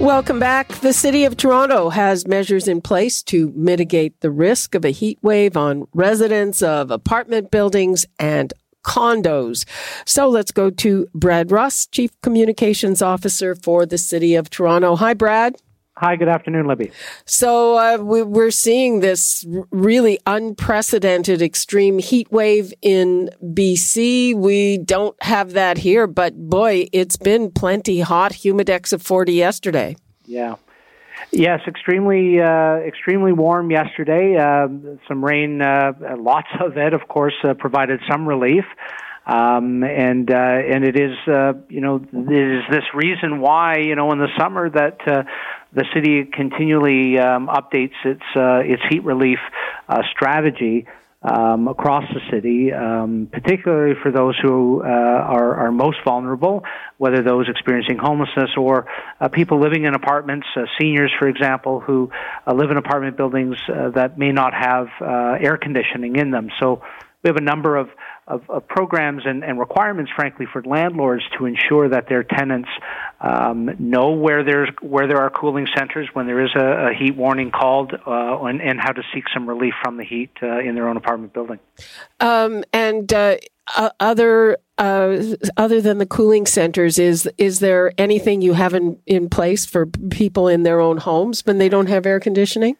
Welcome back. The City of Toronto has measures in place to mitigate the risk of a heat wave on residents of apartment buildings and condos. So let's go to Brad Ross, Chief Communications Officer for the City of Toronto. Hi, Brad. Hi, good afternoon, Libby. So uh, we, are seeing this really unprecedented extreme heat wave in BC. We don't have that here, but boy, it's been plenty hot. Humidex of 40 yesterday. Yeah. Yes, extremely, uh, extremely warm yesterday. Uh, some rain, uh, lots of it, of course, uh, provided some relief. Um, and uh, and it is uh, you know it is this reason why you know in the summer that uh, the city continually um, updates its uh, its heat relief uh, strategy um, across the city, um, particularly for those who uh, are, are most vulnerable, whether those experiencing homelessness or uh, people living in apartments, uh, seniors, for example, who uh, live in apartment buildings uh, that may not have uh, air conditioning in them. So we have a number of of, of programs and, and, requirements, frankly, for landlords to ensure that their tenants um, know where there's where there are cooling centers when there is a, a heat warning called, uh, and, and, how to seek some relief from the heat uh, in their own apartment building. Um, and uh, other uh, other than the cooling centers, is is there anything you have in, in place for people in their own homes when they don't have air conditioning?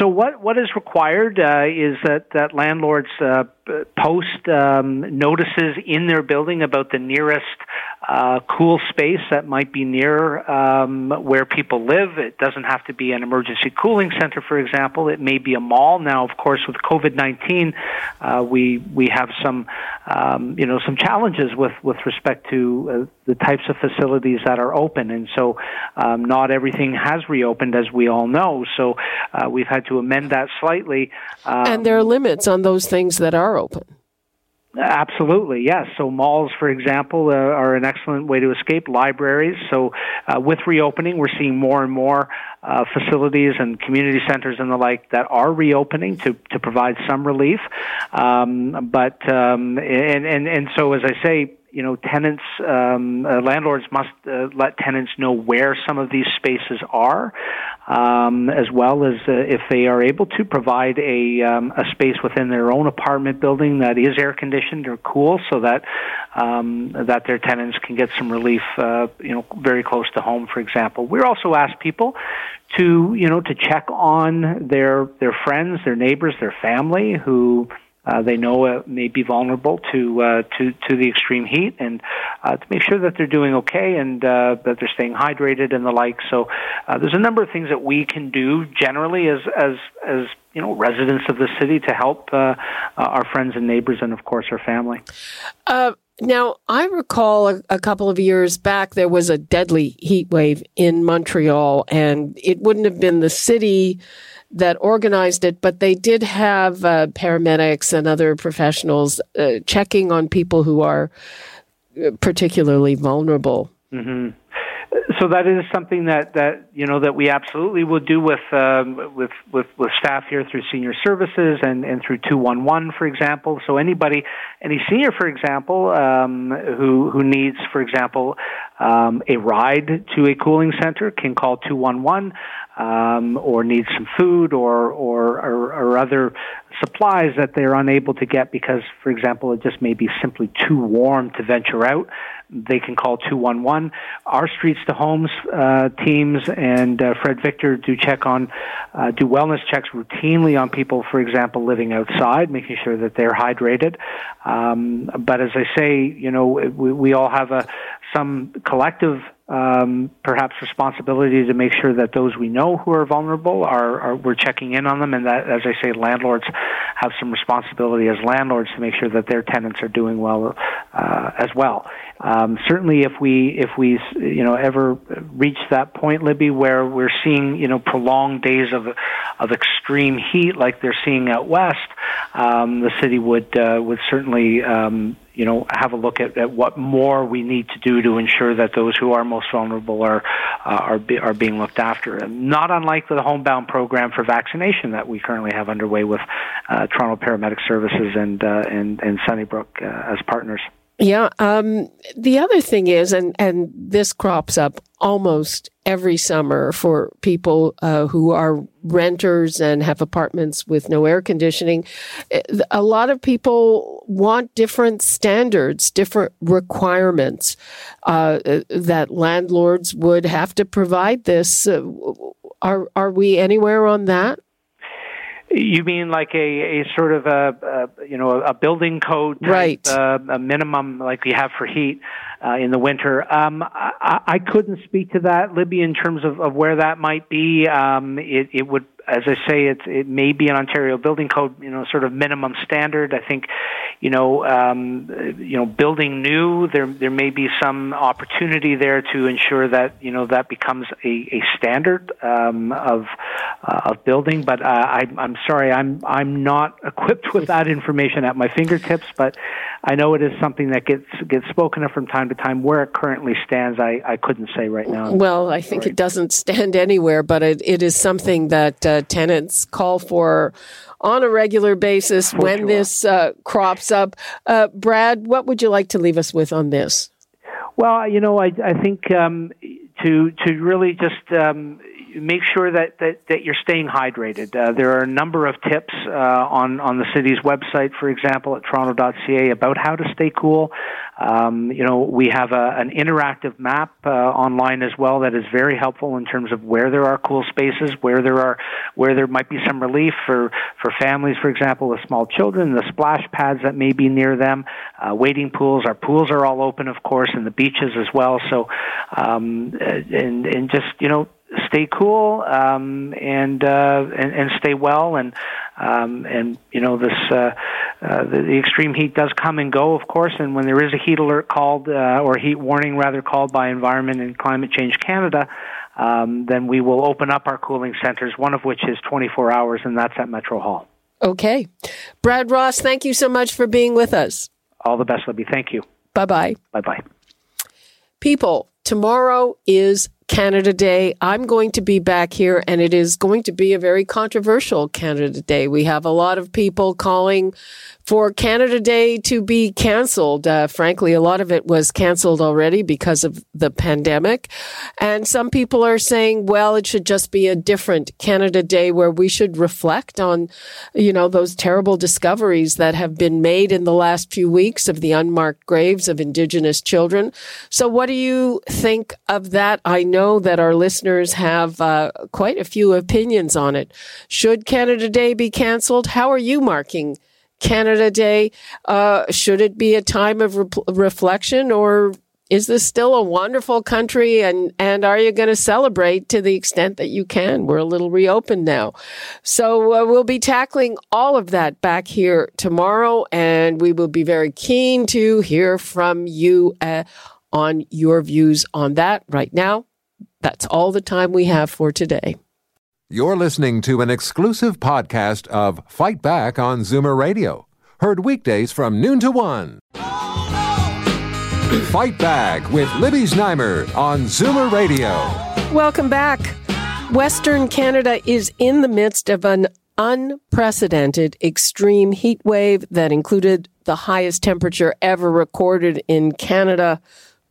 So what what is required uh, is that that landlords uh, post um, notices in their building about the nearest uh, cool space that might be near um, where people live. It doesn't have to be an emergency cooling center, for example. It may be a mall. Now, of course, with COVID nineteen, uh, we we have some um, you know some challenges with with respect to uh, the types of facilities that are open, and so um, not everything has reopened, as we all know. So uh, we've had to amend that slightly. and there are limits on those things that are open. Absolutely, yes. So malls, for example, uh, are an excellent way to escape. Libraries. So uh, with reopening, we're seeing more and more uh, facilities and community centers and the like that are reopening to to provide some relief. Um, but um, and and and so as I say, you know, tenants, um, uh, landlords must uh, let tenants know where some of these spaces are, um, as well as uh, if they are able to provide a um, a space within their own apartment building that is air conditioned or cool, so that um, that their tenants can get some relief, uh, you know, very close to home, for example. We're also asked people to, you know, to check on their their friends, their neighbors, their family who uh, they know it may be vulnerable to uh, to to the extreme heat, and uh, to make sure that they're doing okay and uh, that they're staying hydrated and the like. So there's a number of things that we can do generally as as as you know residents of the city to help our friends and neighbors, and of course our family. Now, I recall a, a, couple of years back, there was a deadly heat wave in Montreal, and it wouldn't have been the city that organized it, but they did have uh, paramedics and other professionals uh, checking on people who are uh, particularly vulnerable. Mm-hmm. So that is something that, that you know that we absolutely will do with um, with, with with staff here through senior services and, and through two one one, for example. So anybody, any senior, for example, um, who who needs, for example, um, a ride to a cooling center can call two one one um, or need some food or, or, or, or other supplies that they're unable to get because, for example, it just may be simply too warm to venture out, they can call 211. Our Streets to Homes uh, teams and uh, Fred Victor do check on, uh, do wellness checks routinely on people, for example, living outside, making sure that they're hydrated. Um, but as I say, you know, we, we all have a, some collective um, perhaps responsibility to make sure that those we know who are vulnerable are, are we're checking in on them, and that, as I say, landlords have some responsibility as landlords to make sure that their tenants are doing well uh, as well. Um, certainly, if we if we you know ever reach that point, Libby, where we're seeing you know prolonged days of of extreme heat like they're seeing out west, um, the city would uh, would certainly um, you know, have a look at, at what more we need to do to ensure that those who are most vulnerable are uh, are be, are being looked after. And not unlike the homebound program for vaccination that we currently have underway with uh, Toronto Paramedic Services and uh, and and Sunnybrook uh, as partners. Yeah. Um, the other thing is, and, and this crops up almost every summer for people uh, who are renters and have apartments with no air conditioning. A lot of people want different standards, different requirements uh, that landlords would have to provide this. Uh, are are we anywhere on that? You mean like a, a sort of a, a you know a building code type, right? Uh, a minimum like we have for heat uh, in the winter. Um, I, I couldn't speak to that, Libby, in terms of, of where that might be. Um, it, it would as I say, it it may be an Ontario Building Code, you know, sort of minimum standard. I think, you know, um, you know, building new, there there may be some opportunity there to ensure that you know that becomes a, a standard um, of uh, of building. But uh, I, I'm sorry, I'm I'm not equipped with that information at my fingertips. But I know it is something that gets gets spoken of from time to time. Where it currently stands, I, I couldn't say right now. Well, I think Sorry. it doesn't stand anywhere, but it, it is something that uh, tenants call for on a regular basis for when sure. this uh, crops up. Uh, Brad, what would you like to leave us with on this? Well, you know, I, I think um, to to really just um, make sure that, that, that you're staying hydrated. Uh, there are a number of tips uh, on, on the city's website, for example, at toronto.ca about how to stay cool. Um, you know, we have a, an interactive map uh, online as well that is very helpful in terms of where there are cool spaces, where there are where there might be some relief for, for families, for example, with small children, the splash pads that may be near them, uh, wading pools. Our pools are all open, of course, and the beaches as well. So, um, and and just you know stay cool um, and, uh, and and stay well and um, and you know this uh, uh, the, the extreme heat does come and go of course and when there is a heat alert called uh, or heat warning rather called by Environment and Climate Change Canada um, then we will open up our cooling centers one of which is 24 hours and that's at Metro Hall. Okay. Brad Ross, thank you so much for being with us. All the best, Libby. Thank you. Bye bye. Bye bye. People, tomorrow is Canada Day. I'm going to be back here and it is going to be a very controversial Canada Day. We have a lot of people calling for Canada Day to be canceled. Uh, frankly, a lot of it was canceled already because of the pandemic. And some people are saying, well, it should just be a different Canada Day where we should reflect on, you know, those terrible discoveries that have been made in the last few weeks of the unmarked graves of Indigenous children. So what do you think of that? I know that our listeners have uh, quite a few opinions on it. Should Canada Day be canceled? How are you marking Canada Day? Uh, should it be a time of re- reflection or is this still a wonderful country and and are you going to celebrate to the extent that you can we're a little reopened now so uh, we'll be tackling all of that back here tomorrow and we will be very keen to hear from you uh, on your views on that right now that's all the time we have for today you're listening to an exclusive podcast of Fight Back on Zoomer Radio. Heard weekdays from noon to one. Fight Back with Libby Znaimer on Zoomer Radio. Welcome back. Western Canada is in the midst of an unprecedented extreme heat wave that included the highest temperature ever recorded in Canada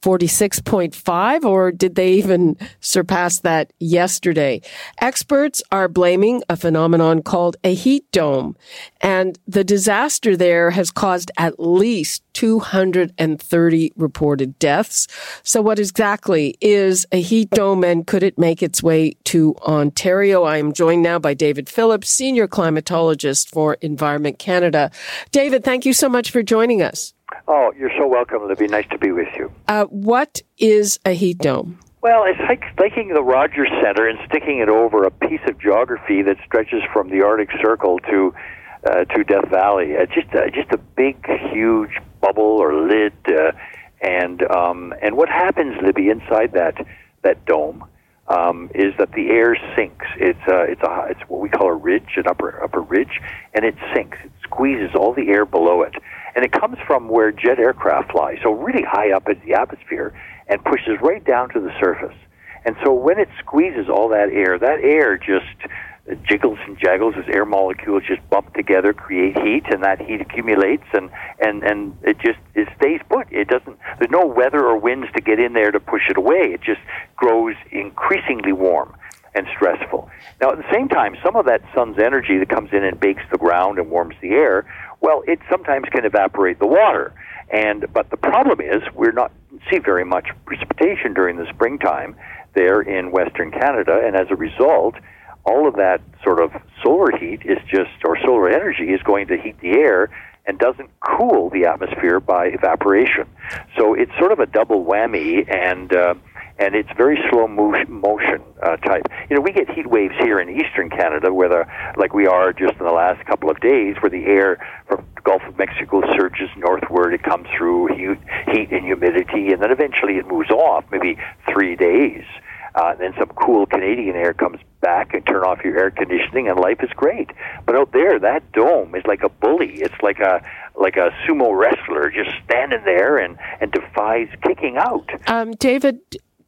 46.5, or did they even surpass that yesterday? Experts are blaming a phenomenon called a heat dome, and the disaster there has caused at least 230 reported deaths. So what exactly is a heat dome and could it make its way to Ontario? I am joined now by David Phillips, senior climatologist for Environment Canada. David, thank you so much for joining us. Oh, you're so welcome, Libby. Nice to be with you. Uh, what is a heat dome? Well, it's like taking the Rogers Center and sticking it over a piece of geography that stretches from the Arctic Circle to uh, to Death Valley. It's just a, just a big, huge bubble or lid, uh, and um, and what happens, Libby, inside that that dome? um, is that the air sinks. It's a, it's a it's what we call a ridge, an upper upper ridge, and it sinks. It squeezes all the air below it, and it comes from where jet aircraft fly, so really high up in the atmosphere, and pushes right down to the surface. And so when it squeezes all that air, that air just jiggles and jaggles as air molecules just bump together, create heat, and that heat accumulates, and and and it just it stays put. It doesn't. There's no weather or winds to get in there to push it away. It just grows increasingly warm and stressful. Now, at the same time, some of that sun's energy that comes in and bakes the ground and warms the air, well, it sometimes can evaporate the water. And but the problem is we're not see very much precipitation during the springtime there in Western Canada, and as a result, all of that sort of solar heat is just, or solar energy is going to heat the air and doesn't cool the atmosphere by evaporation. So it's sort of a double whammy, and uh, and it's very slow motion uh, type. You know, we get heat waves here in eastern Canada, where the like we are just in the last couple of days, where the air from the Gulf of Mexico surges northward. It comes through heat, heat and humidity, and then eventually it moves off, maybe three days. Uh, then some cool Canadian air comes back and turn off your air conditioning, and life is great. But out there, that dome is like a bully. It's like a like a sumo wrestler just standing there and and defies kicking out. Um, David,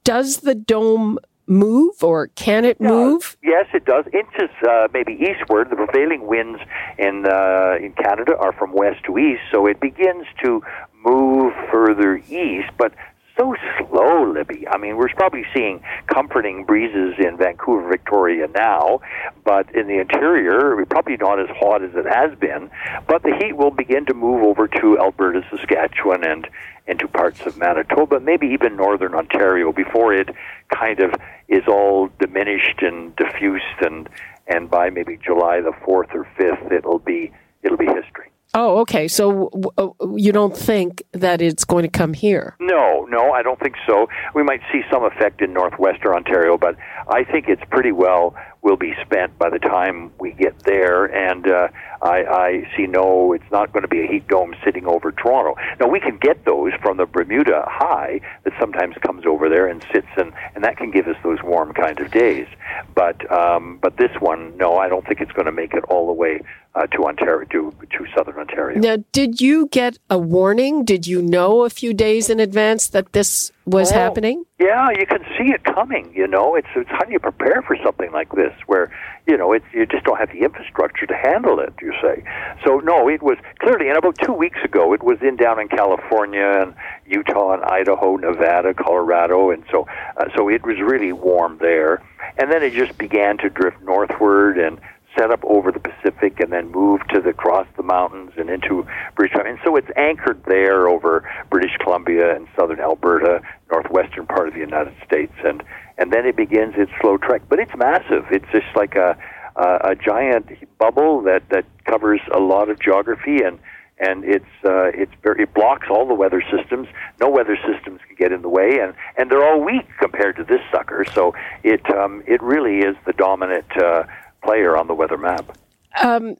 does the dome move or can it move? Yes, it does. Inches uh, maybe eastward. The prevailing winds in uh, in Canada are from west to east, so it begins to move further east. But so slow, Libby. I mean, we're probably seeing comforting breezes in Vancouver, Victoria now, but in the interior, probably not as hot as it has been. But the heat will begin to move over to Alberta, Saskatchewan, and into parts of Manitoba, maybe even northern Ontario, before it kind of is all diminished and diffused, and and by maybe July the fourth or fifth, it'll be it'll be history. Oh, okay. So uh, you don't think that it's going to come here? No, no, I don't think so. We might see some effect in northwestern Ontario, but I think it's pretty well will be spent by the time we get there. And uh, I, I see no, it's not going to be a heat dome sitting over Toronto. Now we can get those from the Bermuda high that sometimes comes over there and sits, and and that can give us those warm kind of days. But um, but this one, no, I don't think it's going to make it all the way uh, to Ontario to to southern Ontario. Now, did you get a warning? Did you know a few days in advance that this was oh, happening? Yeah, you can see it coming. You know, it's it's how do you prepare for something like this, where you know it's you just don't have the infrastructure to handle it. You say so. No, it was clearly, and about two weeks ago, it was in down in California and Utah and Idaho, Nevada, Colorado, and so uh, so it was really warm there. And then it just began to drift northward and set up over the Pacific and then move to the across the mountains and into British Columbia. And so it's anchored there over British Columbia and southern Alberta, northwestern part of the United States, and and then it begins its slow trek. But it's massive. It's just like a a, a giant bubble that that covers a lot of geography and and it's uh, it's very it blocks all the weather systems. No weather systems can get in the way, and and they're all weak compared to this sucker. So it um, it really is the dominant uh, player on the weather map. Um,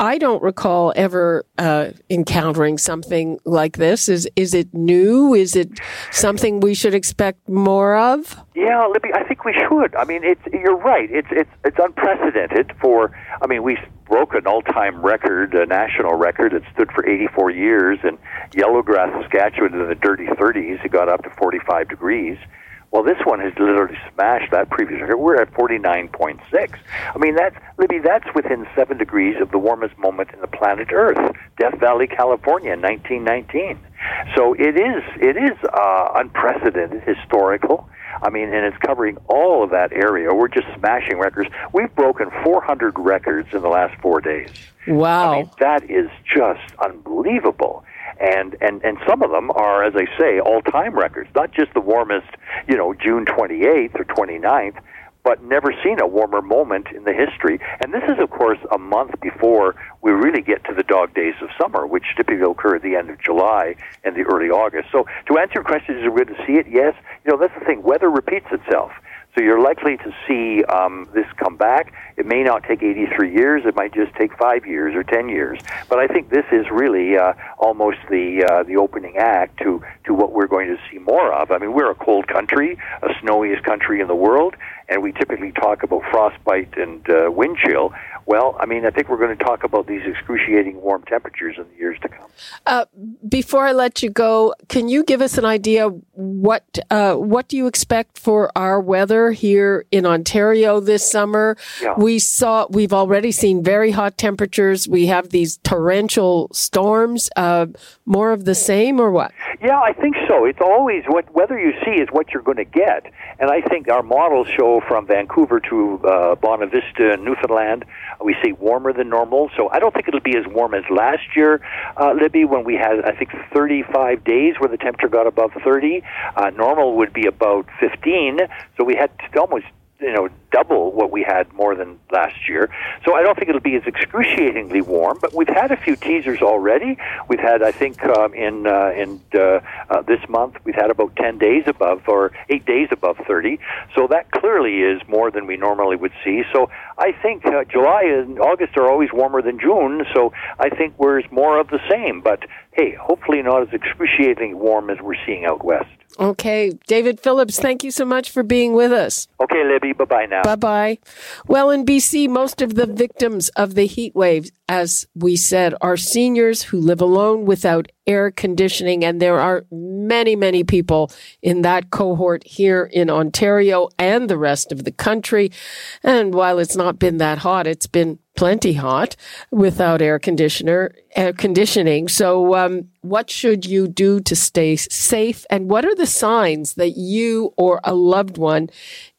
I don't recall ever uh, encountering something like this. Is is it new? Is it something we should expect more of? Yeah, Libby, I think we should. I mean, it's you're right. It's it's it's unprecedented for. I mean, we broke an all-time record, a national record that stood for 84 years in Yellow Grass, Saskatchewan, in the dirty 30s. It got up to 45 degrees. Well, this one has literally smashed that previous record. We're at 49.6. I mean, that's, Libby, that's within seven degrees of the warmest moment in the planet Earth, Death Valley, California, 1919. So it is, it is uh, unprecedented, historical. I mean, and it's covering all of that area. We're just smashing records. We've broken 400 records in the last four days. Wow. I mean, that is just unbelievable and and and some of them are, as I say, all-time records. Not just the warmest, you know, June 28th or 29th, but never seen a warmer moment in the history. And this is, of course, a month before we really get to the dog days of summer, which typically occur at the end of July and the early August. So, to answer your question, is we going to see it? Yes. You know, that's the thing. Weather repeats itself. So you're likely to see um, this come back. It may not take 83 years. It might just take five years or 10 years. But I think this is really uh, almost the uh, the opening act to to what we're going to see more of. I mean, we're a cold country, a snowiest country in the world, and we typically talk about frostbite and uh, wind chill. Well, I mean, I think we're going to talk about these excruciating warm temperatures in the years to come. Uh, before I let you go, can you give us an idea what uh, what do you expect for our weather here in Ontario this summer? Yeah. We saw we've already seen very hot temperatures. We have these torrential storms. Uh, more of the same, or what? Yeah, I think so. It's always what weather you see is what you're going to get, and I think our models show from Vancouver to uh, Bonavista, Newfoundland we say warmer than normal. So I don't think it'll be as warm as last year, uh, Libby, when we had, I think, 35 days where the temperature got above 30. Uh, normal would be about 15. So we had almost you know double what we had more than last year. So I don't think it'll be as excruciatingly warm. But we've had a few teasers already. We've had, I think, um, in uh, in uh, uh, this month we've had about ten days above or eight days above thirty. So that clearly is more than we normally would see. So I think uh, July and August are always warmer than June. So I think we're more of the same. But hey, hopefully not as excruciatingly warm as we're seeing out west. Okay. David Phillips, thank you so much for being with us. Okay, Libby. Bye bye now. Bye bye. Well, in BC, most of the victims of the heat wave, as we said, are seniors who live alone without air conditioning. And there are many, many people in that cohort here in Ontario and the rest of the country. And while it's not been that hot, it's been plenty hot without air conditioner air conditioning. So, um, what should you do to stay safe? And what are the signs that you or a loved one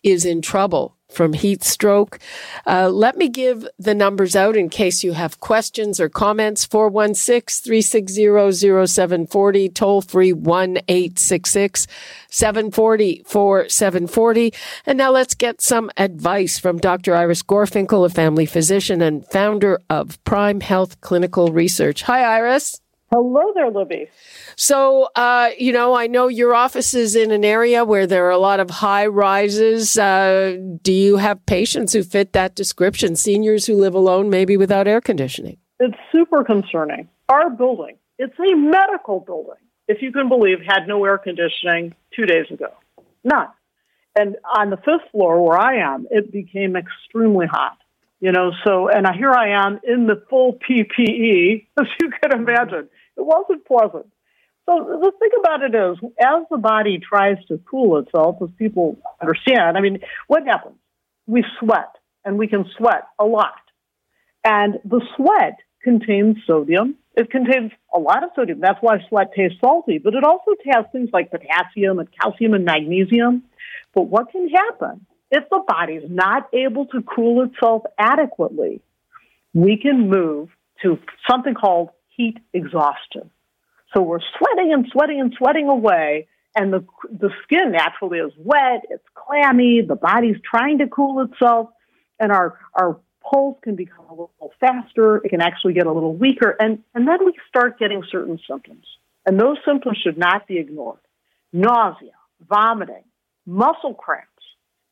is in trouble? From heat stroke. Uh, let me give the numbers out in case you have questions or comments. 416 360 0740, toll free 1 866 740 4740. And now let's get some advice from Dr. Iris Gorfinkel, a family physician and founder of PrimeHealth Clinical Research. Hi, Iris. Hello there, Libby. So, uh, you know, I know your office is in an area where there are a lot of high rises. Uh, do you have patients who fit that description? Seniors who live alone, maybe without air conditioning? It's super concerning. Our building, it's a medical building, if you can believe, had no air conditioning two days ago. None. And on the fifth floor where I am, it became extremely hot. You know, so, and here I am in the full PPE, as you can imagine it wasn't pleasant. So the thing about it is, as the body tries to cool itself, as people understand, I mean, what happens? We sweat, and we can sweat a lot. And the sweat contains sodium. It contains a lot of sodium. That's why sweat tastes salty. But it also has things like potassium and calcium and magnesium. But what can happen if the body is not able to cool itself adequately? We can move to something called heat exhaustion. So we're sweating and sweating and sweating away, and the the skin naturally is wet, it's clammy, the body's trying to cool itself, and our our pulse can become a little faster, it can actually get a little weaker, and, and then we start getting certain symptoms. And those symptoms should not be ignored. Nausea, vomiting, muscle cramps.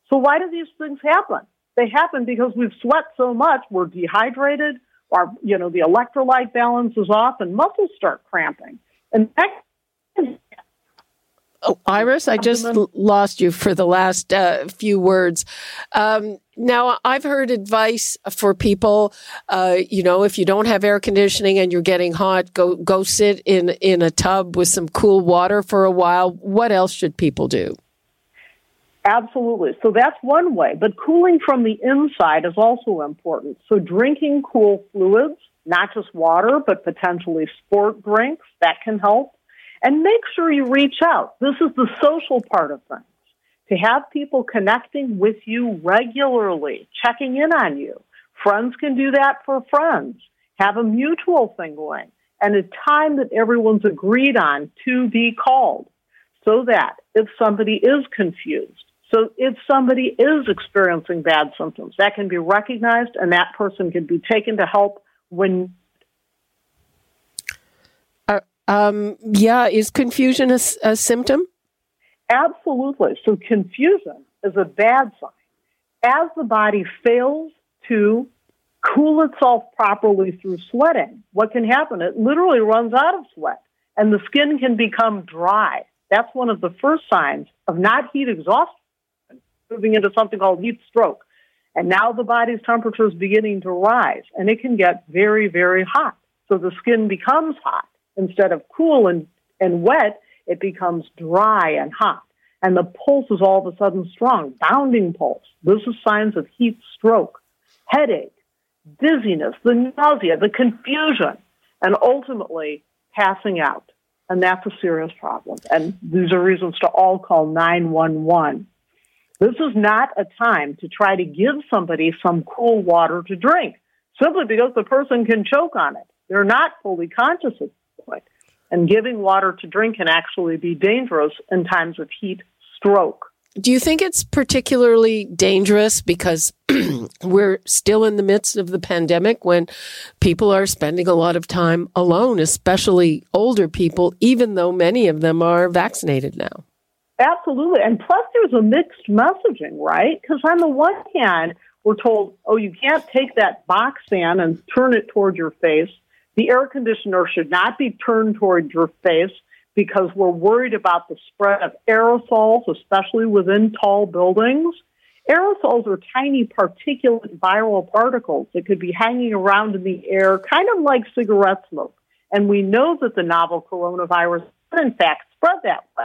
So why do these things happen? They happen because we've sweat so much, we're dehydrated, our, you know, the electrolyte balance is off and muscles start cramping. And that Oh, Iris, I just lost you for the last uh, few words. Um, now, I've heard advice for people, uh, you know, if you don't have air conditioning and you're getting hot, go go sit in in a tub with some cool water for a while. What else should people do? Absolutely. So that's one way. But cooling from the inside is also important. So drinking cool fluids, not just water, but potentially sport drinks, that can help. And make sure you reach out. This is the social part of things. To have people connecting with you regularly, checking in on you. Friends can do that for friends. Have a mutual thing going and a time that everyone's agreed on to be called so that if somebody is confused, so if somebody is experiencing bad symptoms, that can be recognized and that person can be taken to help when. Uh, um, yeah, is confusion a, a symptom? Absolutely. So confusion is a bad sign. As the body fails to cool itself properly through sweating, what can happen? It literally runs out of sweat and the skin can become dry. That's one of the first signs of not heat exhaustion, moving into something called heat stroke. And now the body's temperature is beginning to rise and it can get very, very hot. So the skin becomes hot. Instead of cool and, and wet, it becomes dry and hot. And the pulse is all of a sudden strong, bounding pulse. This is signs of heat stroke, headache, dizziness, the nausea, the confusion, and ultimately passing out. And that's a serious problem. And these are reasons to all call 911. This is not a time to try to give somebody some cool water to drink simply because the person can choke on it. They're not fully conscious at this point. And giving water to drink can actually be dangerous in times of heat stroke. Do you think it's particularly dangerous because we're still in the midst of the pandemic when people are spending a lot of time alone, especially older people, even though many of them are vaccinated now? Absolutely. And plus, there's a mixed messaging, right? Because on the one hand, we're told, oh, you can't take that box fan and turn it toward your face. The air conditioner should not be turned toward your face because we're worried about the spread of aerosols, especially within tall buildings. Aerosols are tiny particulate viral particles that could be hanging around in the air, kind of like cigarette smoke. And we know that the novel coronavirus in fact, spread that way.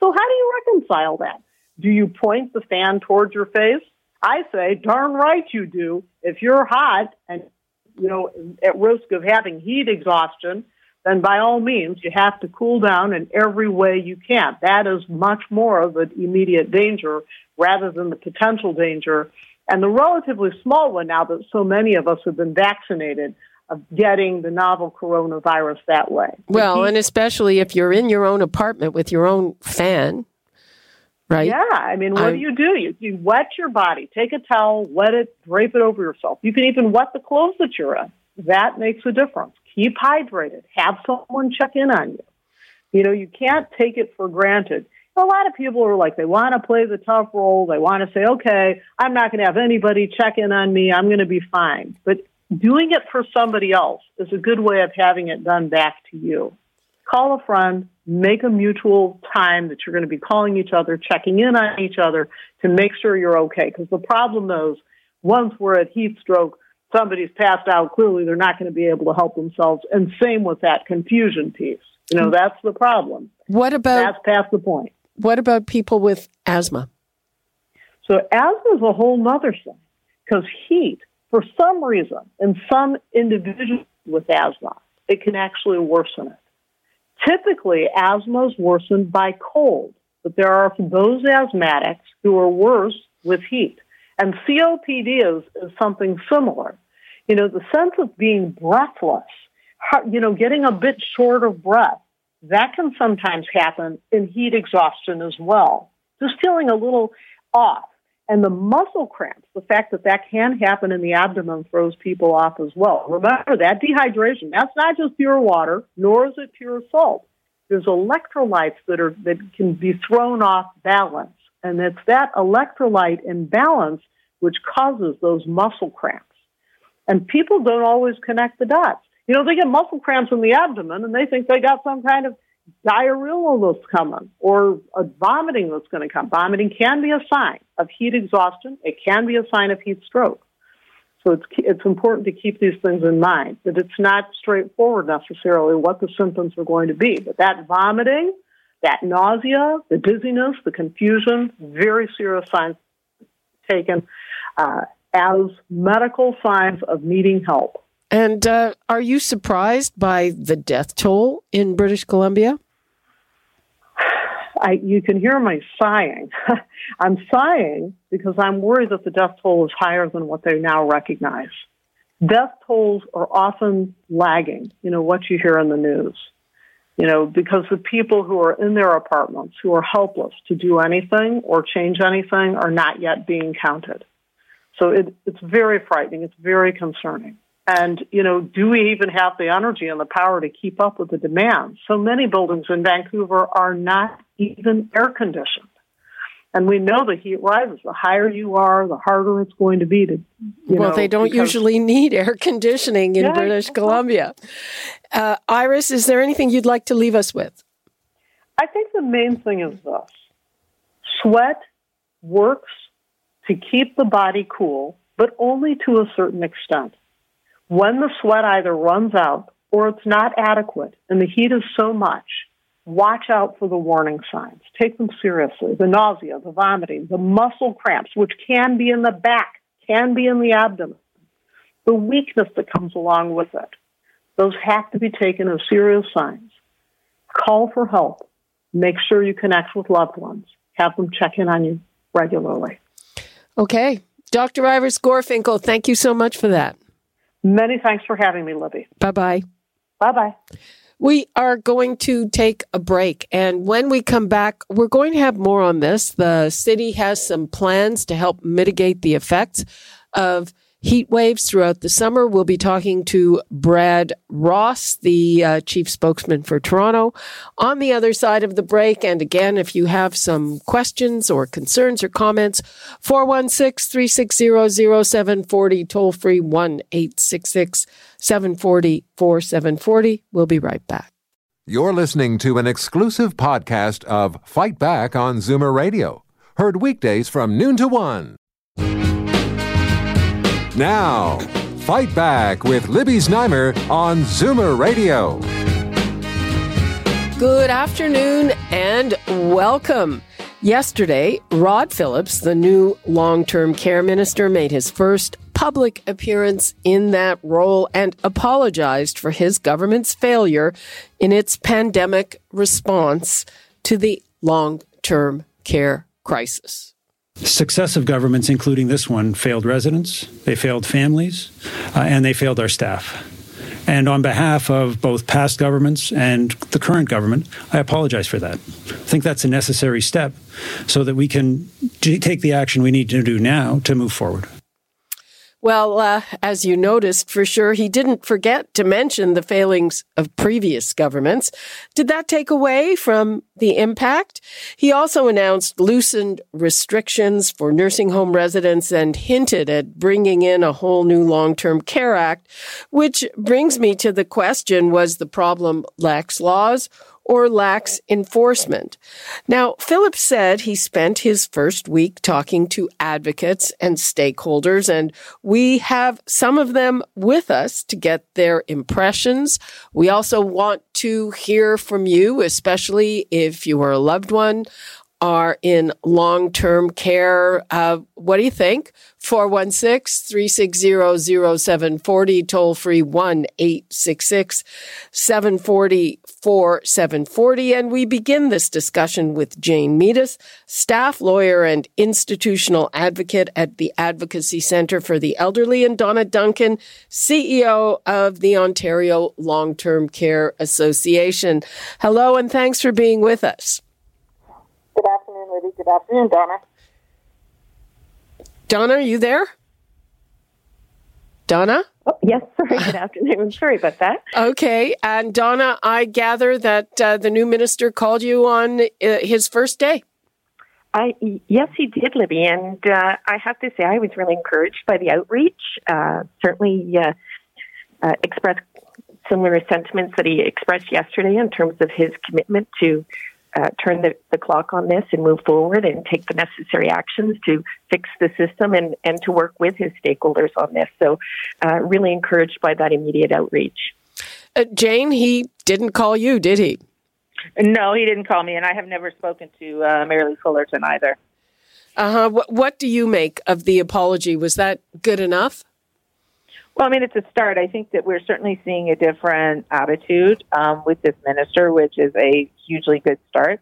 So, how do you reconcile that? Do you point the fan towards your face? I say, darn right you do. If you're hot and you know at risk of having heat exhaustion, then by all means, you have to cool down in every way you can. That is much more of an immediate danger rather than the potential danger and the relatively small one now that so many of us have been vaccinated of getting the novel coronavirus that way. Well, and especially if you're in your own apartment with your own fan, right? Yeah, I mean, what I'm, do you do? You, you wet your body, take a towel, wet it, drape it over yourself. You can even wet the clothes that you're in. That makes a difference. Keep hydrated. Have someone check in on you. You know, you can't take it for granted. A lot of people are like, they want to play the tough role. They want to say, okay, I'm not going to have anybody check in on me. I'm going to be fine. But doing it for somebody else is a good way of having it done back to you. Call a friend, make a mutual time that you're going to be calling each other, checking in on each other to make sure you're okay. Because the problem is, once we're at heat stroke, somebody's passed out, clearly they're not going to be able to help themselves. And same with that confusion piece. You know, that's the problem. What about that's past the point. What about people with asthma? So asthma is a whole nother thing because heat, for some reason, in some individuals with asthma, it can actually worsen it. Typically, asthma is worsened by cold, but there are those asthmatics who are worse with heat. And COPD is, is something similar. You know, the sense of being breathless, you know, getting a bit short of breath, that can sometimes happen in heat exhaustion as well. Just feeling a little off. And the muscle cramps, the fact that that can happen in the abdomen throws people off as well. Remember that dehydration, that's not just pure water, nor is it pure salt. There's electrolytes that are, that can be thrown off balance. And it's that electrolyte imbalance which causes those muscle cramps. And people don't always connect the dots. You know, they get muscle cramps in the abdomen and they think they got some kind of diarrhea that's coming or a vomiting that's going to come. Vomiting can be a sign of heat exhaustion. It can be a sign of heat stroke. So it's, it's important to keep these things in mind that it's not straightforward necessarily what the symptoms are going to be. But that vomiting, that nausea, the dizziness, the confusion, very serious signs taken uh, as medical signs of needing help. And uh, are you surprised by the death toll in British Columbia? I, you can hear my sighing. I'm sighing because I'm worried that the death toll is higher than what they now recognize. Death tolls are often lagging, you know, what you hear in the news you know, because the people who are in their apartments who are helpless to do anything or change anything are not yet being counted. So it, it's very frightening. It's very concerning. And, you know, do we even have the energy and the power to keep up with the demand? So many buildings in Vancouver are not even air conditioned. And we know the heat rises. The higher you are, the harder it's going to be to. well, know, they don't usually need air conditioning in Yeah, British. Columbia. Uh, Iris, is there anything you'd like to leave us with? I think the main thing is this sweat works to keep the body cool, but only to a certain extent. When the sweat either runs out or it's not adequate and the heat is so much, watch out for the warning signs. Take them seriously. The nausea, the vomiting, the muscle cramps, which can be in the back, can be in the abdomen, the weakness that comes along with it. Those have to be taken as serious signs. Call for help make sure you connect with loved ones. Have them check in on you regularly. Okay. Dr. Iris Gorfinkel, thank you so much for that. Many thanks for having me, Libby. Bye bye. Bye bye. We are going to take a break. And when we come back, we're going to have more on this. The city has some plans to help mitigate the effects of heat waves throughout the summer. We'll be talking to Brad Ross, the uh, chief spokesman for Toronto, on the other side of the break. And again, if you have some questions or concerns or comments, 416 360 0740, toll free 1 866 740 4740. We'll be right back. You're listening to an exclusive podcast of Fight Back on Zoomer Radio, heard weekdays from noon to one. Now, Fight Back with Libby Znaimer on Zoomer Radio. Good afternoon and welcome. Yesterday, Rod Phillips, the new long term care minister, made his first public appearance in that role and apologized for his government's failure in its pandemic response to the long term care crisis. Successive governments, including this one, failed residents, they failed families, uh, and they failed our staff. And on behalf of both past governments and the current government, I apologize for that. I think that's a necessary step so that we can take the action we need to do now to move forward. Well, uh, as you noticed, for sure, he didn't forget to mention the failings of previous governments. Did that take away from the impact? He also announced loosened restrictions for nursing home residents and hinted at bringing in a whole new long-term care act, which brings me to the question, was the problem lax laws or lax enforcement. Now, Phillips said he spent his first week talking to advocates and stakeholders, and we have some of them with us to get their impressions. We also want to hear from you, especially if you are a loved one are in long term care. Uh, what do you think? 416 360 0740, toll free 1 866 740 4740. And we begin this discussion with Jane Meadus, staff lawyer and institutional advocate at the Advocacy Centre for the Elderly, and Donna Duncan, CEO of the Ontario Long Term Care Association. Hello, and thanks for being with us. Good afternoon, Libby. Good afternoon, Donna. Donna, are you there? Donna? Oh, yes, sorry. Good afternoon. I'm sorry about that. Okay. And Donna, I gather that uh, the new minister called you on uh, his first day. I yes, he did, Libby, and uh, I have to say I was really encouraged by the outreach. Uh, certainly, uh, uh, expressed similar sentiments that he expressed yesterday in terms of his commitment to uh, turn the, the clock on this and move forward and take the necessary actions to fix the system and, and to work with his stakeholders on this. So, uh, really encouraged by that immediate outreach. Uh, Jane, he didn't call you, did he? No, he didn't call me, and I have never spoken to uh, Merrilee Fullerton either. Uh huh. What, what do you make of the apology? Was that good enough? Well, I mean, it's a start. I think that we're certainly seeing a different attitude um, with this minister, which is a hugely good start.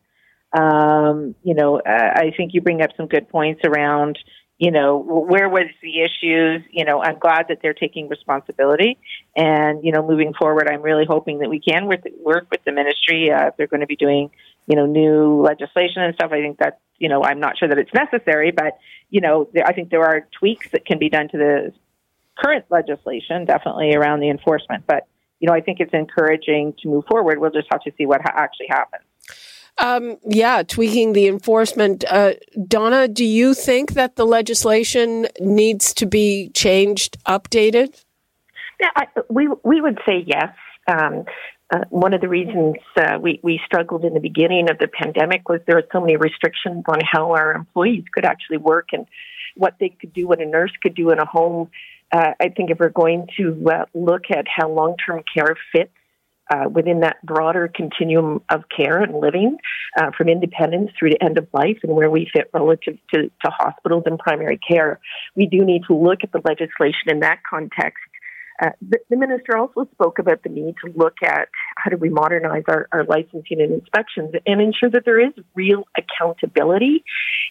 Um, you know, I think you bring up some good points around, you know, where was the issues? You know, I'm glad that they're taking responsibility, and you know, moving forward, I'm really hoping that we can work, with the ministry. Uh, if they're going to be doing, you know, new legislation and stuff, I think that you know, I'm not sure that it's necessary, but you know, I think there are tweaks that can be done to the current legislation, definitely around the enforcement. But you know, I think it's encouraging to move forward. We'll just have to see what ha- actually happens. Um, yeah, tweaking the enforcement. Uh, Donna, do you think that the legislation needs to be changed, updated? Yeah, I, we we would say yes. Um, uh, one of the reasons uh, we, we struggled in the beginning of the pandemic was there were so many restrictions on how our employees could actually work and what they could do, what a nurse could do in a home. Uh, I think if we're going to uh, look at how long term care fits uh, within that broader continuum of care and living, uh, from independence through to end of life, and where we fit relative to, to hospitals and primary care, we do need to look at the legislation in that context uh, the, the, minister also spoke about the need to look at how do we modernize our, our, licensing and inspections and ensure that there is real accountability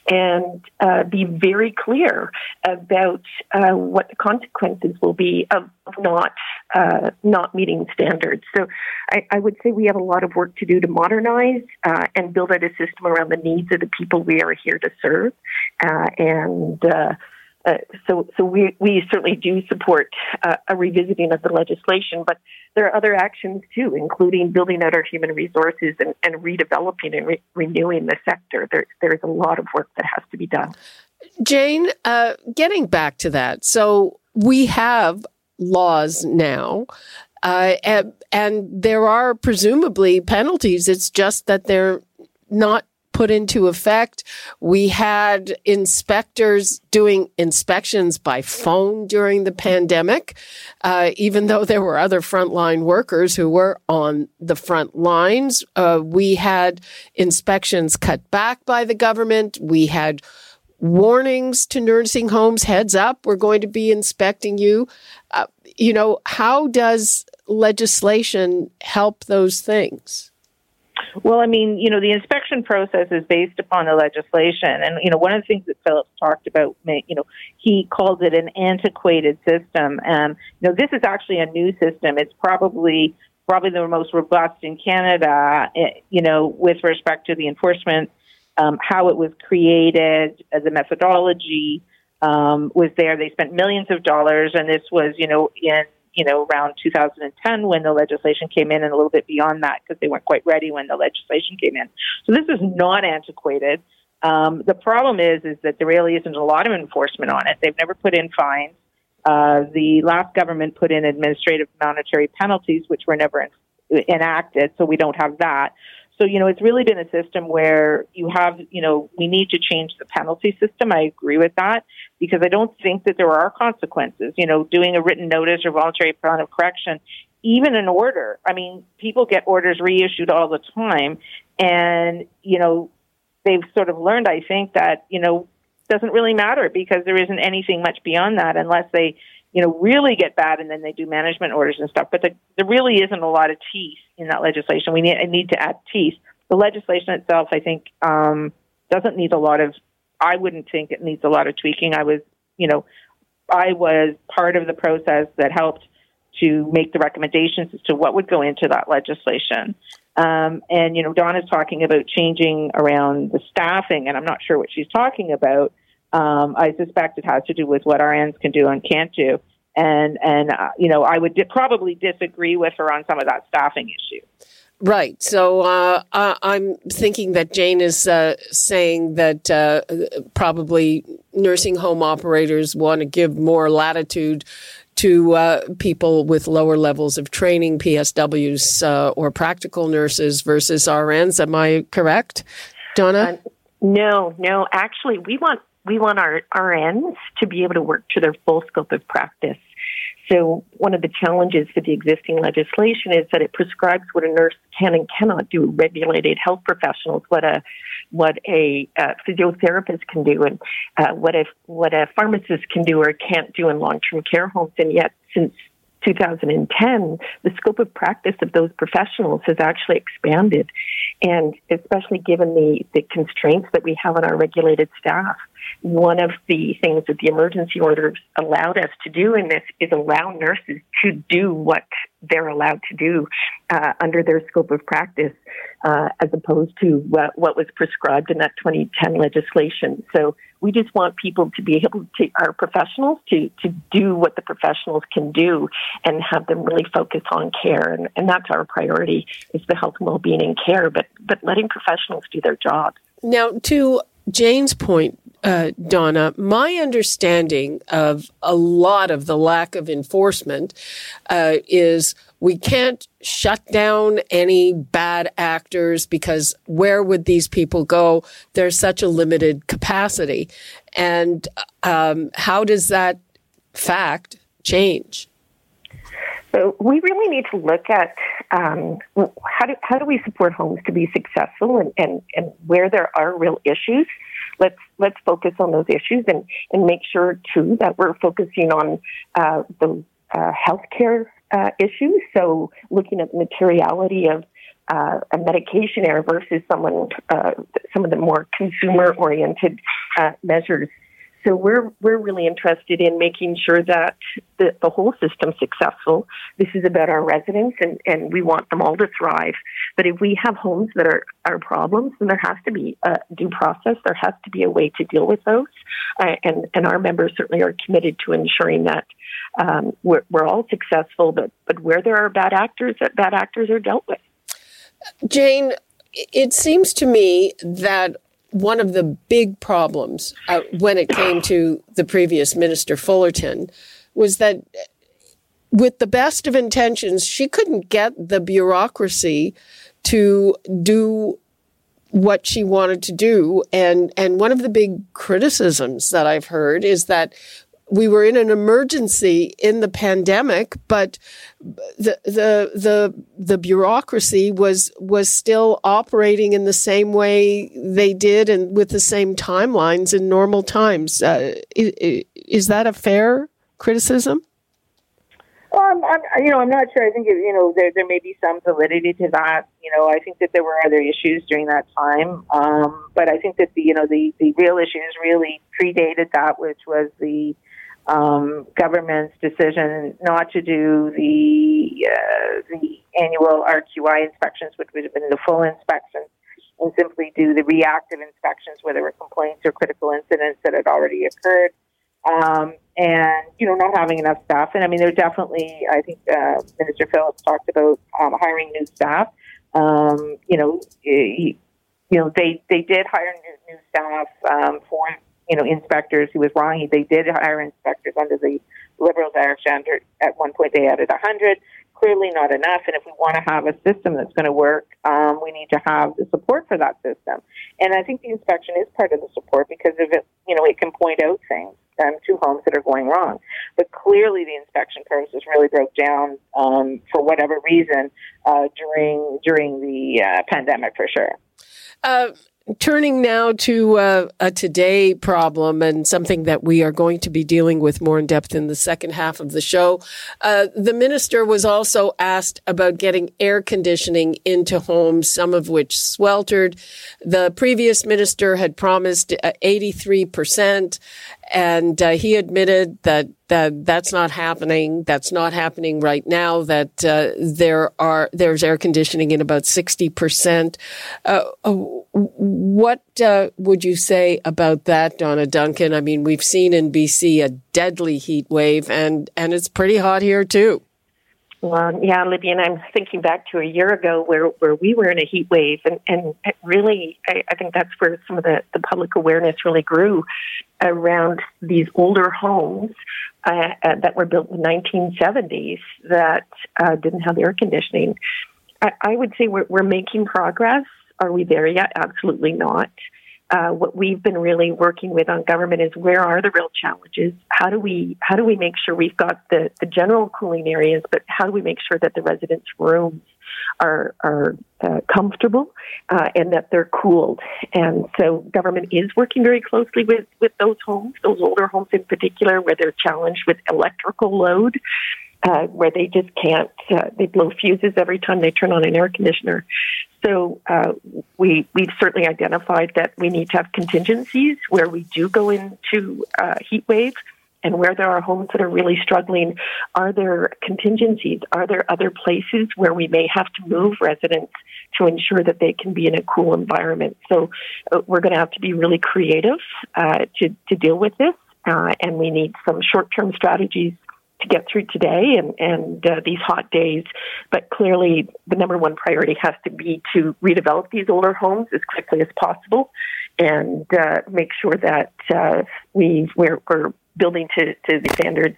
and uh, be very clear about uh, what the consequences will be of not uh, not meeting standards. So I, I, would say we have a lot of work to do to modernize uh, and build out a system around the needs of the people we are here to serve and uh, so, so we, we certainly do support uh, a revisiting of the legislation, but there are other actions too, including building out our human resources and, and redeveloping and re- renewing the sector. There, there's a lot of work that has to be done. Jane, uh, getting back to that, so we have laws now. Uh, and, and there are presumably penalties. It's just that they're not put into effect. We had inspectors doing inspections by phone during the pandemic, uh, even though there were other frontline workers who were on the front lines. Uh, we had inspections cut back by the government. We had warnings to nursing homes heads up we're going to be inspecting you uh, you know how does legislation help those things well, I mean, you know, the inspection process is based upon the legislation. And, you know, one of the things that Phillips talked about, you know, he called it an antiquated system. And, you know, this is actually a new system. It's probably, probably the most robust in Canada, eh, you know, with respect to the enforcement, um, how it was created, as a methodology um, was there. They spent millions of dollars, and this was, you know, in you know, around 2010 when the legislation came in and a little bit beyond that because they weren't quite ready when the legislation came in. So this is not antiquated. Um, the problem is, is that there really isn't a lot of enforcement on it. They've never put in fines. Uh, the last government put in administrative monetary penalties, which were never enacted, so we don't have that. So, you know, it's really been a system where you have, you know, we need to change the penalty system. I agree with that because I don't think that there are consequences. You know, doing a written notice or voluntary plan of correction, even an order. I mean, people get orders reissued all the time. And, you know, they've sort of learned, I think, that, you know, doesn't really matter because there isn't anything much beyond that unless they you know, really get bad and then they do management orders and stuff. But the, there really isn't a lot of teeth in that legislation. We need, need to add teeth. The legislation itself, I think, um, doesn't need a lot of, I wouldn't think it needs a lot of tweaking. I was, you know, I was part of the process that helped to make the recommendations as to what would go into that legislation. Um, and, you know, Donna is talking about changing around the staffing, and I'm not sure what she's talking about. Um, I suspect it has to do with what RNs can do and can't do. And, and uh, you know, I would di- probably disagree with her on some of that staffing issue. Right. So uh, I'm thinking that Jane is uh, saying that uh, probably nursing home operators want to give more latitude to uh, people with lower levels of training, PSWs uh, or practical nurses versus RNs. Am I correct, Donna? no, no. Actually, we want we want our RNs to be able to work to their full scope of practice. So one of the challenges for the existing legislation is that it prescribes what a nurse can and cannot do. Regulated health professionals, what a what a uh, physiotherapist can do, and uh, what a what a pharmacist can do or can't do in long term care homes. And yet, since 2010, the scope of practice of those professionals has actually expanded. And especially given the, the constraints that we have on our regulated staff, one of the things that the emergency orders allowed us to do in this is allow nurses to do what they're allowed to do uh, under their scope of practice, uh, as opposed to what, what was prescribed in that 2010 legislation. So We just want people to be able to, our professionals, to, to do what the professionals can do and have them really focus on care. And, and that's our priority is the health and well-being and care, but, but letting professionals do their job. Now, to Jane's point, uh, Donna, my understanding of a lot of the lack of enforcement uh, is we can't shut down any bad actors because where would these people go? There's such a limited capacity. And um, how does that fact change? So we really need to look at um, how do how do we support homes to be successful, and, and, and where there are real issues. Let's let's focus on those issues and, and make sure too that we're focusing on uh, the uh, healthcare uh, issues. So looking at the materiality of uh, a medication error versus someone uh, some of the more consumer oriented uh, measures so we're we're really interested in making sure that the, the whole system's successful. This is about our residents, and, and we want them all to thrive. But if we have homes that are, are problems, then there has to be a due process. There has to be a way to deal with those, uh, and and our members certainly are committed to ensuring that um, we're, we're all successful. But but where there are bad actors, that bad actors are dealt with. Jane, it seems to me that one of the big problems uh, when it came to the previous minister Fullerton was that with the best of intentions, she couldn't get the bureaucracy to do what she wanted to do. And, and one of the big criticisms that I've heard is that we were in an emergency in the pandemic, but the the the the bureaucracy was was still operating in the same way they did and with the same timelines in normal times. Uh, is, is, that a fair criticism? Well, I'm, I'm, you know, I'm not sure. I think you know there there may be some validity to that. You know, I think that there were other issues during that time, um, but I think that the you know the the real issues really predated that, which was the um, government's decision not to do the uh, the annual RQI inspections, which would have been the full inspections, and simply do the reactive inspections where there were complaints or critical incidents that had already occurred. Um, and you know, not having enough staff. And I mean, there definitely, I think uh, Minister Phillips talked about um, hiring new staff. Um, you know, he, you know, they they did hire new, new staff um, for you know, inspectors. He was wrong. He, they did hire inspectors under the Liberal direction. At one point, they added 100. Clearly not enough. And if we want to have a system that's going to work, um, we need to have the support for that system. And I think the inspection is part of the support because of it, you know, it can point out things um, to homes that are going wrong. But clearly, the inspection process really broke down um, for whatever reason uh, during during the uh, pandemic, for sure. Uh, Turning now to uh, a today problem and something that we are going to be dealing with more in depth in the second half of the show. Uh, the minister was also asked about getting air conditioning into homes, some of which sweltered. The previous minister had promised 83%, uh, and uh, he admitted that that that's not happening. That's not happening right now. That uh, there are there's air conditioning in about sixty percent. Uh, uh what uh, would you say about that, Donna Duncan? I mean, we've seen in BC a deadly heat wave, and and it's pretty hot here too. Well, yeah, Libby, and I'm thinking back to a year ago where, where we were in a heat wave, and, and really, I, I think that's where some of the, the public awareness really grew around these older homes uh, uh, that were built in the 1970s that uh, didn't have air conditioning. I, I would say we're, we're making progress. Are we there yet? Absolutely not uh, what we've been really working with on government is where are the real challenges? How do we how do we make sure we've got the, the general cooling areas, but how do we make sure that the residents' rooms are are uh, comfortable uh, and that they're cooled? And so government is working very closely with with those homes, those older homes in particular, where they're challenged with electrical load uh, where they just can't, uh, they blow fuses every time they turn on an air conditioner. So uh, we, we've certainly identified that we need to have contingencies where we do go into uh, heat waves And where there are homes that are really struggling, are there contingencies? Are there other places where we may have to move residents to ensure that they can be in a cool environment? So uh, we're going to have to be really creative uh, to, to deal with this. Uh, and we need some short term strategies to get through today and, and uh, these hot days. But clearly, the number one priority has to be to redevelop these older homes as quickly as possible and uh, make sure that uh, we, we're, we're building to, to the standards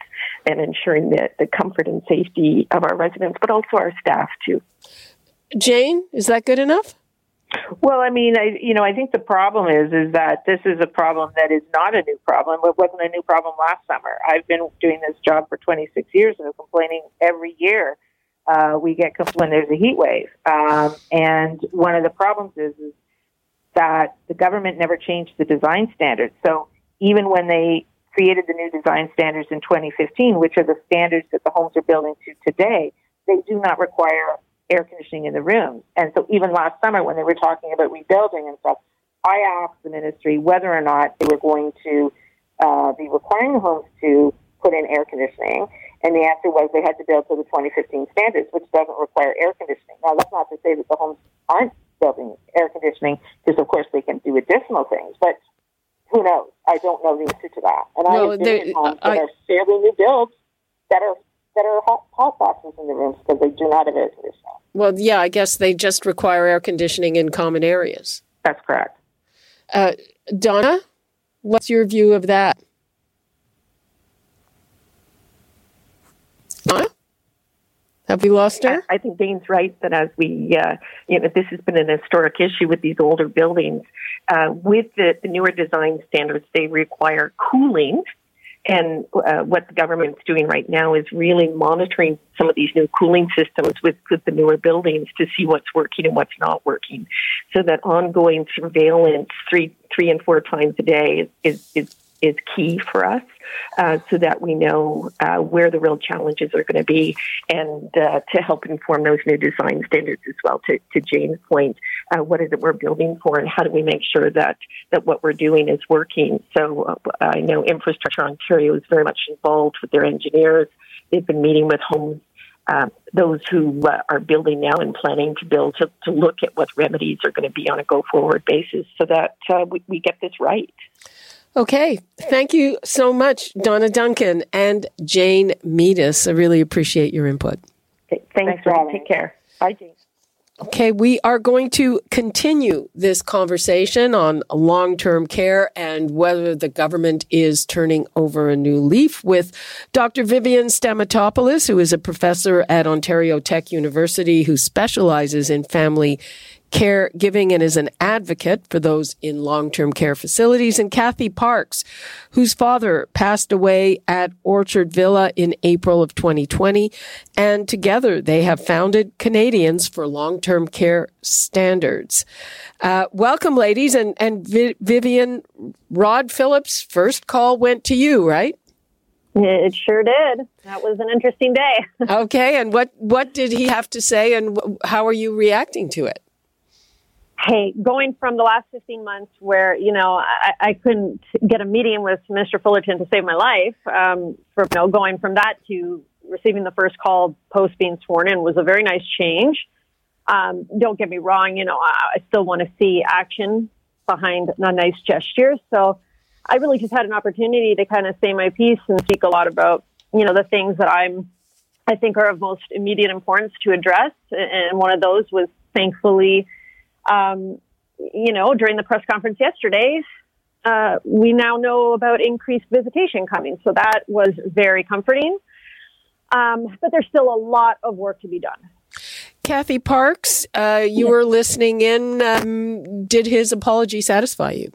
and ensuring that the comfort and safety of our residents, but also our staff too. Jane, is that good enough? Well, I mean, I you know, I think the problem is is that this is a problem that is not a new problem. It wasn't a new problem last summer. I've been doing this job for 26 years and I'm complaining every year. Uh, we get when there's a heat wave, um, and one of the problems is, is that the government never changed the design standards. So even when they created the new design standards in 2015, which are the standards that the homes are building to today, they do not require air conditioning in the rooms. And so even last summer when they were talking about rebuilding and stuff, I asked the ministry whether or not they were going to uh, be requiring homes to put in air conditioning. And the answer was they had to build to the 2015 standards, which doesn't require air conditioning. Now, that's not to say that the homes aren't building air conditioning, because of course they can do additional things. But who knows? I don't know the answer to that. And no, I have been in homes I, that are fairly new builds that are that are hot, hot boxes in the rooms because they do not have air conditioning. Well, yeah, I guess they just require air conditioning in common areas. That's correct. Uh, Donna, what's your view of that? Donna? Have we lost her? I, I think Jane's right that as we, uh, you know, this has been an historic issue with these older buildings. Uh, with the, the newer design standards, they require cooling and uh, what the government's doing right now is really monitoring some of these new cooling systems with, with the newer buildings to see what's working and what's not working. So that ongoing surveillance three, three and four times a day is, is, is key for us uh, so that we know uh, where the real challenges are going to be and uh, to help inform those new design standards as well. To, to Jane's point, uh, what is it we're building for and how do we make sure that, that what we're doing is working? So uh, I know Infrastructure Ontario is very much involved with their engineers. They've been meeting with homes uh, those who uh, are building now and planning to build to, to, look at what remedies are going to be on a go forward basis so that uh, we, we, get this right. Okay. Thank you so much, Donna Duncan and Jane Meadus. I really appreciate your input. Okay, thanks, thanks for having Take care. Bye, Jane. Okay, we are going to continue this conversation on long term care and whether the government is turning over a new leaf with Dr. Vivian Stamatopoulos, who is a professor at Ontario Tech University who specializes in family caregiving and is an advocate for those in long-term care facilities, and Cathy Parkes, whose father passed away at Orchard Villa in April of 2020. And together they have founded Canadians for Long-Term Care Standards. Uh, welcome, ladies. And, and Vi- Vivian, Rod Phillips' first call went to you, right? It sure did. That was an interesting day. okay, and what what did he have to say, and how are you reacting to it? Hey, going from the last 15 months where, you know, I, I couldn't get a meeting with Mr. Fullerton to save my life, um, for, you know, going from that to receiving the first call post being sworn in was a very nice change. Um, don't get me wrong, you know, I, I still want to see action behind a nice gesture. So I really just had an opportunity to kind of say my piece and speak a lot about, you know, the things that I'm, I think are of most immediate importance to address. And one of those was thankfully, um, you know, during the press conference yesterday, uh, we now know about increased visitation coming. So that was very comforting. Um, but there's still a lot of work to be done. Cathy Parkes, uh, you yes. were listening in. Um, did his apology satisfy you?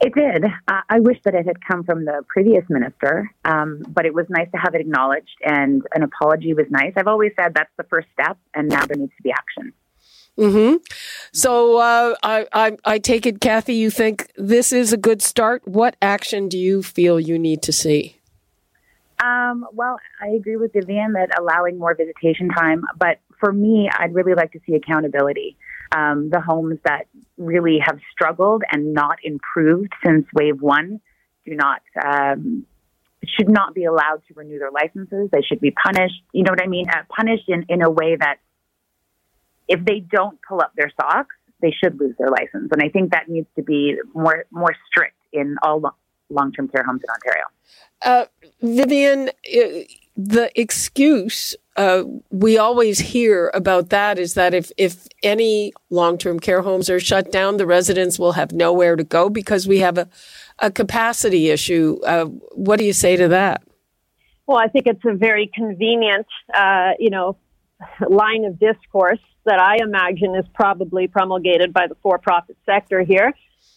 It did. Uh, I wish that it had come from the previous minister, um, but it was nice to have it acknowledged, and an apology was nice. I've always said that's the first step, and now there needs to be action. Hmm. So uh, I, I, I take it, Cathy. You think this is a good start. What action do you feel you need to see? Um, well, I agree with Vivian that allowing more visitation time, but for me, I'd really like to see accountability. Um, the homes that really have struggled and not improved since wave one do not um, should not be allowed to renew their licenses. They should be punished. You know what I mean? Uh, punished in, in a way that if they don't pull up their socks, they should lose their license. And I think that needs to be more more strict in all long term care homes in Ontario. Uh, Vivian, uh, the excuse uh, we always hear about that is that if, if any long term care homes are shut down, the residents will have nowhere to go because we have a, a capacity issue. Uh, what do you say to that? Well, I think it's a very convenient, uh, you know, line of discourse that I imagine is probably promulgated by the for-profit sector here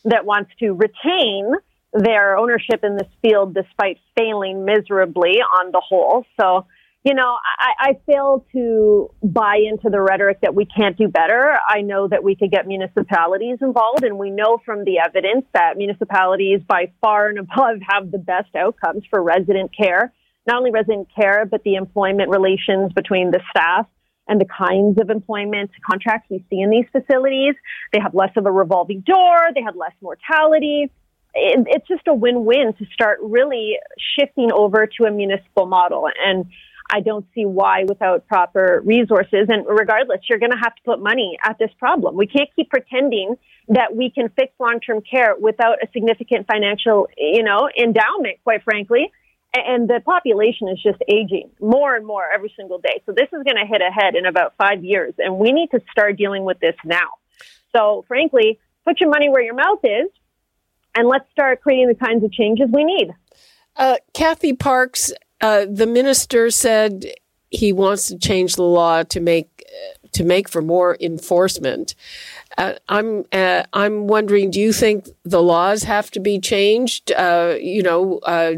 that wants to retain their ownership in this field despite failing miserably on the whole. So, you know, I, I fail to buy into the rhetoric that we can't do better. I know that we could get municipalities involved, and we know from the evidence that municipalities by far and above have the best outcomes for resident care. Not only resident care, but the employment relations between the staff and the kinds of employment contracts we see in these facilities. They have less of a revolving door. They have less mortality. It, it's just a win-win to start really shifting over to a municipal model. And I don't see why without proper resources. And regardless, you're going to have to put money at this problem. We can't keep pretending that we can fix long-term care without a significant financial, you know, endowment, quite frankly and the population is just aging more and more every single day. So this is going to hit ahead in about five years, and we need to start dealing with this now. So, frankly, put your money where your mouth is, and let's start creating the kinds of changes we need. Uh, Cathy Parkes, uh, the minister said he wants to change the law to make to make for more enforcement. Uh, I'm uh, I'm wondering, do you think the laws have to be changed? Uh, you know, uh,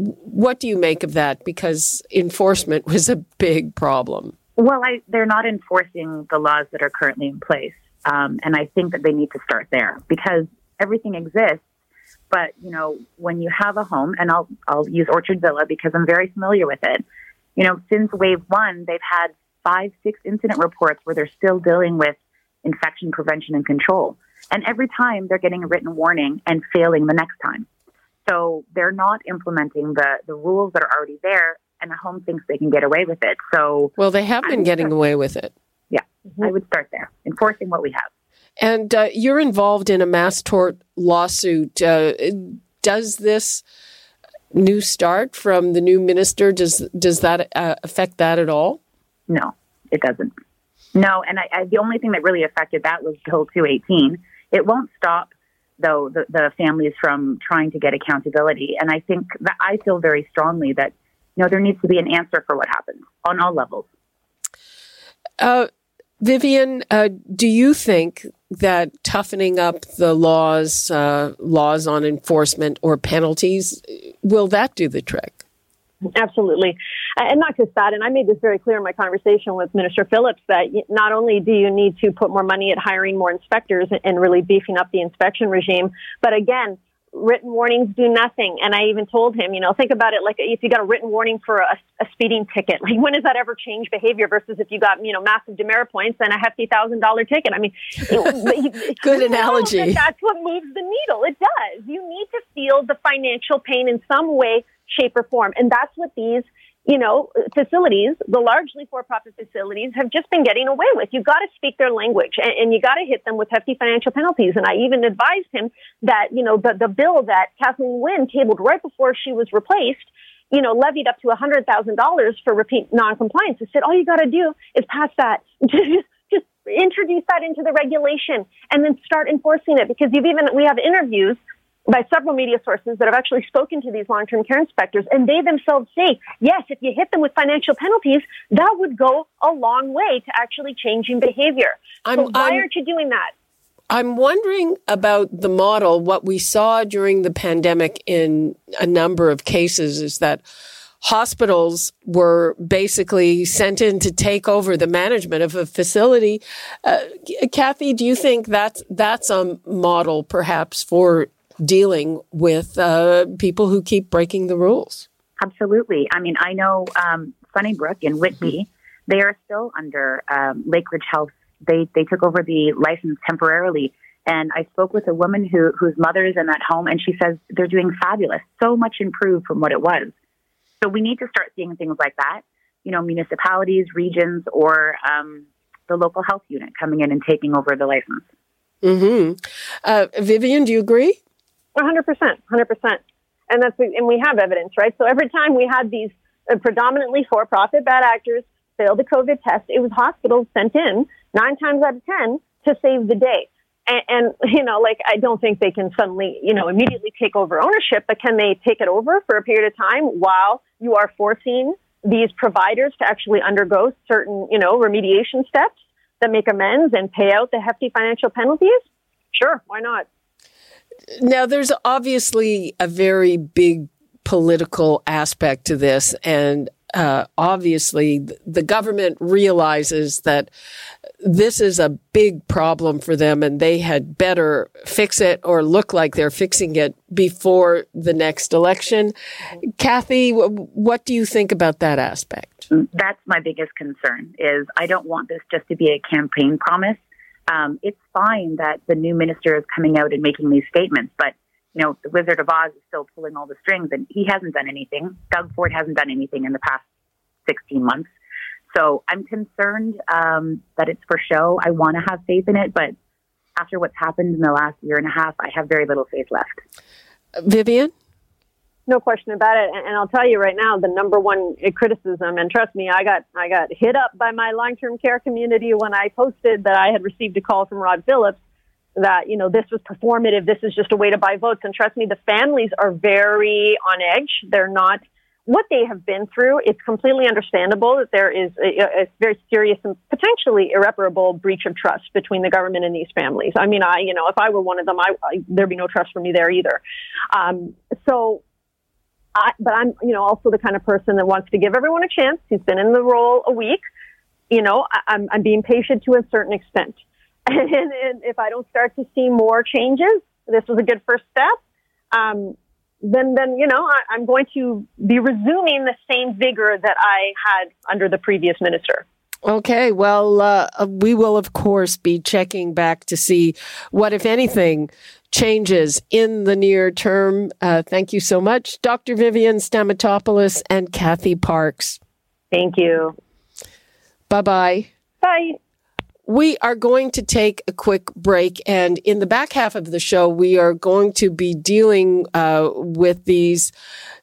what do you make of that? Because enforcement was a big problem. Well, I, they're not enforcing the laws that are currently in place. Um, and I think that they need to start there because everything exists. But, you know, when you have a home, and I'll, I'll use Orchard Villa because I'm very familiar with it. You know, since wave one, they've had five, six incident reports where they're still dealing with infection prevention and control. And every time they're getting a written warning and failing the next time. So they're not implementing the, the rules that are already there, and the home thinks they can get away with it. So, well, they have been getting away with it. Yeah, mm-hmm. I would start there, enforcing what we have. And uh, you're involved in a mass tort lawsuit. Uh, does this new start from the new minister does does that uh, affect that at all? No, it doesn't. No, and I, I, the only thing that really affected that was Bill 218. It won't stop though the, the families from trying to get accountability. And I think that I feel very strongly that you know there needs to be an answer for what happens on all levels. Uh, Vivian, uh, do you think that toughening up the laws, uh, laws on enforcement or penalties, will that do the trick? Absolutely. And not just that, and I made this very clear in my conversation with Minister Phillips that not only do you need to put more money at hiring more inspectors and really beefing up the inspection regime, but again, written warnings do nothing. And I even told him, you know, think about it like if you got a written warning for a, a speeding ticket, like when does that ever change behavior versus if you got, you know, massive demerit points and a hefty thousand dollar ticket? I mean, good analogy. That that's what moves the needle. It does. You need to feel the financial pain in some way shape, or form. And that's what these, you know, facilities, the largely for-profit facilities, have just been getting away with. You've got to speak their language, and, and you got to hit them with hefty financial penalties. And I even advised him that, you know, the, the bill that Kathleen Wynne tabled right before she was replaced you know, levied up to $100,000 for repeat noncompliance. I said, all you got to do is pass that. just, just introduce that into the regulation and then start enforcing it because you've even, we have interviews by several media sources that have actually spoken to these long-term care inspectors, and they themselves say, yes, if you hit them with financial penalties, that would go a long way to actually changing behavior. I'm, so why I'm, aren't you doing that? I'm wondering about the model. What we saw during the pandemic in a number of cases is that hospitals were basically sent in to take over the management of a facility. Uh, Cathy, do you think that's that's a model perhaps for dealing with uh, people who keep breaking the rules. Absolutely. I mean, I know um, Sunnybrook in Whitby, they are still under um, Lakeridge Health. They, they took over the license temporarily. And I spoke with a woman who, whose mother is in that home, and she says they're doing fabulous, so much improved from what it was. So we need to start seeing things like that. You know, municipalities, regions, or um, the local health unit coming in and taking over the license. Mm-hmm. Uh, Vivian, do you agree? 100%, 100%. And that's, and we have evidence, right? So every time we had these uh, predominantly for-profit bad actors fail the COVID test, it was hospitals sent in nine times out of 10 to save the day. And, and, you know, like, I don't think they can suddenly, you know, immediately take over ownership, but can they take it over for a period of time while you are forcing these providers to actually undergo certain, you know, remediation steps that make amends and pay out the hefty financial penalties? Sure, why not? Now, there's obviously a very big political aspect to this, and uh, obviously the government realizes that this is a big problem for them and they had better fix it or look like they're fixing it before the next election. Cathy, what do you think about that aspect? That's my biggest concern is I don't want this just to be a campaign promise. Um, it's fine that the new minister is coming out and making these statements, but you know, the Wizard of Oz is still pulling all the strings and he hasn't done anything. Doug Ford hasn't done anything in the past 16 months. So I'm concerned um, that it's for show. I want to have faith in it, but after what's happened in the last year and a half, I have very little faith left. Vivian? No question about it. And, and I'll tell you right now, the number one criticism, and trust me, I got, I got hit up by my long-term care community when I posted that I had received a call from Rod Phillips that, you know, this was performative. This is just a way to buy votes. And trust me, the families are very on edge. They're not what they have been through. It's completely understandable that there is a, a very serious and potentially irreparable breach of trust between the government and these families. I mean, I, you know, if I were one of them, I, I there'd be no trust for me there either. Um, so I, but I'm, you know, also the kind of person that wants to give everyone a chance who's been in the role a week. You know, I, I'm, I'm being patient to a certain extent. and, and if I don't start to see more changes, this was a good first step. Um, then, then you know, I, I'm going to be resuming the same vigor that I had under the previous minister. Okay, well, uh, we will, of course, be checking back to see what, if anything, changes in the near term. Uh, thank you so much, Dr. Vivian Stamatopoulos and Cathy Parkes. Thank you. Bye-bye. Bye. We are going to take a quick break. And in the back half of the show, we are going to be dealing uh, with these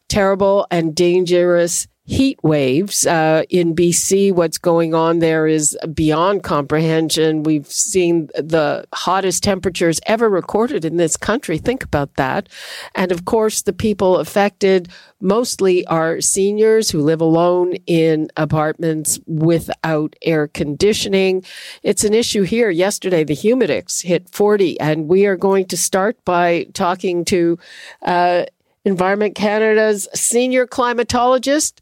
terrible and dangerous heat waves uh, in BC. What's going on there is beyond comprehension. We've seen the hottest temperatures ever recorded in this country. Think about that. And of course, the people affected mostly are seniors who live alone in apartments without air conditioning. It's an issue here. Yesterday, the Humidex hit 40, and we are going to start by talking to uh, Environment Canada's senior climatologist